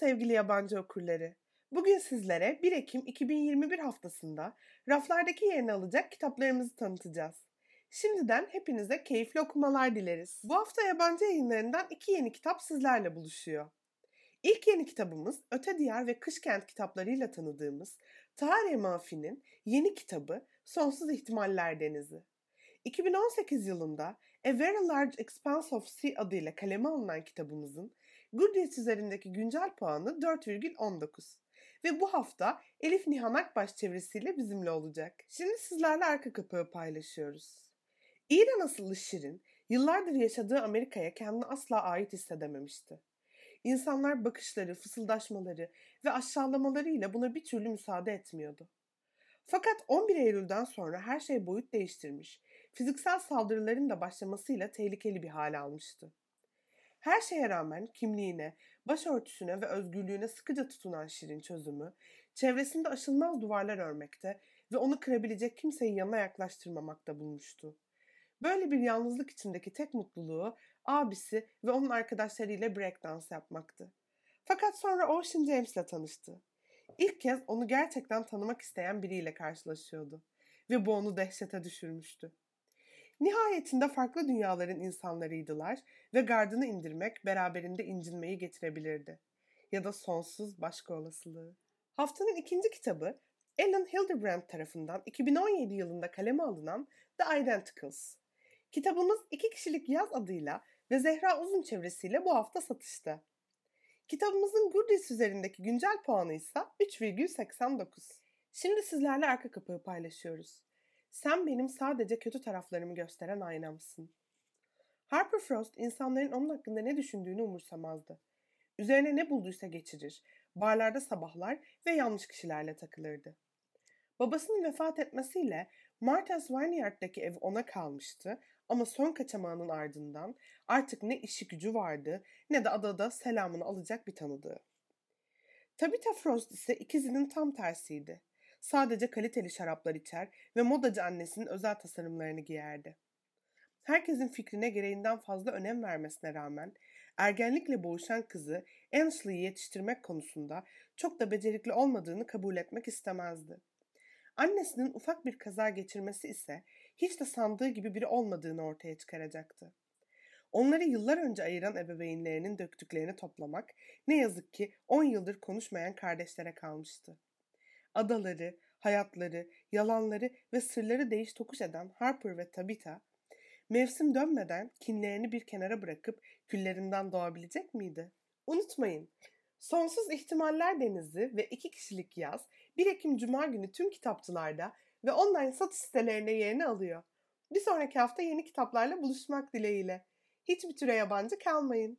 sevgili yabancı okurları. Bugün sizlere 1 Ekim 2021 haftasında raflardaki yerini alacak kitaplarımızı tanıtacağız. Şimdiden hepinize keyifli okumalar dileriz. Bu hafta yabancı yayınlarından iki yeni kitap sizlerle buluşuyor. İlk yeni kitabımız Öte Diyar ve Kışkent kitaplarıyla tanıdığımız Tahare Mafi'nin yeni kitabı Sonsuz İhtimaller Denizi. 2018 yılında A Very Large Expanse of Sea adıyla kaleme alınan kitabımızın Goodreads üzerindeki güncel puanı 4,19 ve bu hafta Elif Nihan Akbaş çevirisiyle bizimle olacak. Şimdi sizlerle arka kapağı paylaşıyoruz. İran asıllı Şirin, yıllardır yaşadığı Amerika'ya kendini asla ait hissedememişti. İnsanlar bakışları, fısıldaşmaları ve aşağılamalarıyla buna bir türlü müsaade etmiyordu. Fakat 11 Eylül'den sonra her şey boyut değiştirmiş, fiziksel saldırıların da başlamasıyla tehlikeli bir hale almıştı. Her şeye rağmen kimliğine, başörtüsüne ve özgürlüğüne sıkıca tutunan Şirin çözümü, çevresinde aşılmaz duvarlar örmekte ve onu kırabilecek kimseyi yanına yaklaştırmamakta bulmuştu. Böyle bir yalnızlık içindeki tek mutluluğu abisi ve onun arkadaşlarıyla breakdance yapmaktı. Fakat sonra Ocean James'le tanıştı. İlk kez onu gerçekten tanımak isteyen biriyle karşılaşıyordu ve bu onu dehşete düşürmüştü. Nihayetinde farklı dünyaların insanlarıydılar ve gardını indirmek beraberinde incinmeyi getirebilirdi. Ya da sonsuz başka olasılığı. Haftanın ikinci kitabı Ellen Hildebrand tarafından 2017 yılında kaleme alınan The Identicals. Kitabımız iki kişilik yaz adıyla ve Zehra Uzun çevresiyle bu hafta satışta. Kitabımızın Goodreads üzerindeki güncel puanı ise 3,89. Şimdi sizlerle arka kapağı paylaşıyoruz. Sen benim sadece kötü taraflarımı gösteren aynamsın. Harper Frost insanların onun hakkında ne düşündüğünü umursamazdı. Üzerine ne bulduysa geçirir, barlarda sabahlar ve yanlış kişilerle takılırdı. Babasının vefat etmesiyle Martha's Vineyard'daki ev ona kalmıştı ama son kaçamağının ardından artık ne işi gücü vardı ne de adada selamını alacak bir tanıdığı. Tabitha Frost ise ikizinin tam tersiydi. Sadece kaliteli şaraplar içer ve modacı annesinin özel tasarımlarını giyerdi. Herkesin fikrine gereğinden fazla önem vermesine rağmen ergenlikle boğuşan kızı Ainsley'i yetiştirmek konusunda çok da becerikli olmadığını kabul etmek istemezdi. Annesinin ufak bir kaza geçirmesi ise hiç de sandığı gibi biri olmadığını ortaya çıkaracaktı. Onları yıllar önce ayıran ebeveynlerinin döktüklerini toplamak ne yazık ki 10 yıldır konuşmayan kardeşlere kalmıştı. Adaları, hayatları, yalanları ve sırları değiş tokuş eden Harper ve Tabitha, mevsim dönmeden kinlerini bir kenara bırakıp küllerinden doğabilecek miydi? Unutmayın, Sonsuz İhtimaller Denizi ve iki kişilik yaz 1 Ekim Cuma günü tüm kitapçılarda ve online satış sitelerine yerini alıyor. Bir sonraki hafta yeni kitaplarla buluşmak dileğiyle. Hiçbir türe yabancı kalmayın.